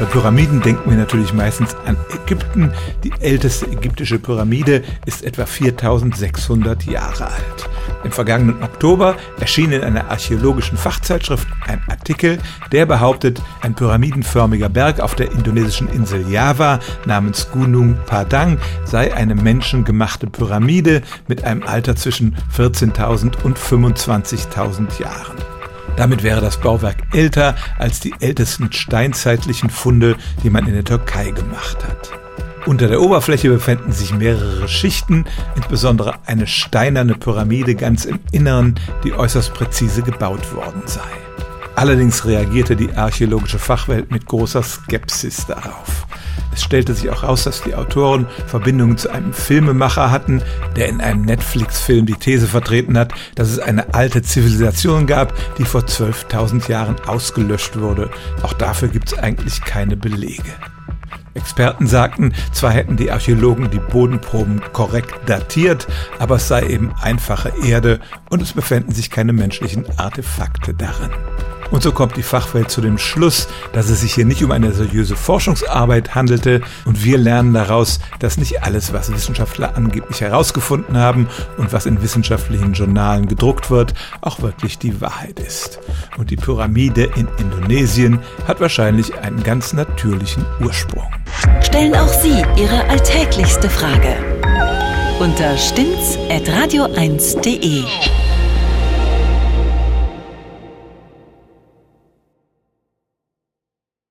Bei Pyramiden denken wir natürlich meistens an Ägypten. Die älteste ägyptische Pyramide ist etwa 4600 Jahre alt. Im vergangenen Oktober erschien in einer archäologischen Fachzeitschrift ein Artikel, der behauptet, ein pyramidenförmiger Berg auf der indonesischen Insel Java namens Gunung Padang sei eine menschengemachte Pyramide mit einem Alter zwischen 14.000 und 25.000 Jahren. Damit wäre das Bauwerk älter als die ältesten steinzeitlichen Funde, die man in der Türkei gemacht hat. Unter der Oberfläche befänden sich mehrere Schichten, insbesondere eine steinerne Pyramide ganz im Inneren, die äußerst präzise gebaut worden sei. Allerdings reagierte die archäologische Fachwelt mit großer Skepsis darauf. Es stellte sich auch heraus, dass die Autoren Verbindungen zu einem Filmemacher hatten, der in einem Netflix-Film die These vertreten hat, dass es eine alte Zivilisation gab, die vor 12.000 Jahren ausgelöscht wurde. Auch dafür gibt es eigentlich keine Belege. Experten sagten, zwar hätten die Archäologen die Bodenproben korrekt datiert, aber es sei eben einfache Erde und es befänden sich keine menschlichen Artefakte darin. Und so kommt die Fachwelt zu dem Schluss, dass es sich hier nicht um eine seriöse Forschungsarbeit handelte und wir lernen daraus, dass nicht alles, was Wissenschaftler angeblich herausgefunden haben und was in wissenschaftlichen Journalen gedruckt wird, auch wirklich die Wahrheit ist. Und die Pyramide in Indonesien hat wahrscheinlich einen ganz natürlichen Ursprung. Stellen auch Sie Ihre alltäglichste Frage unter stimmtz.radio1.de.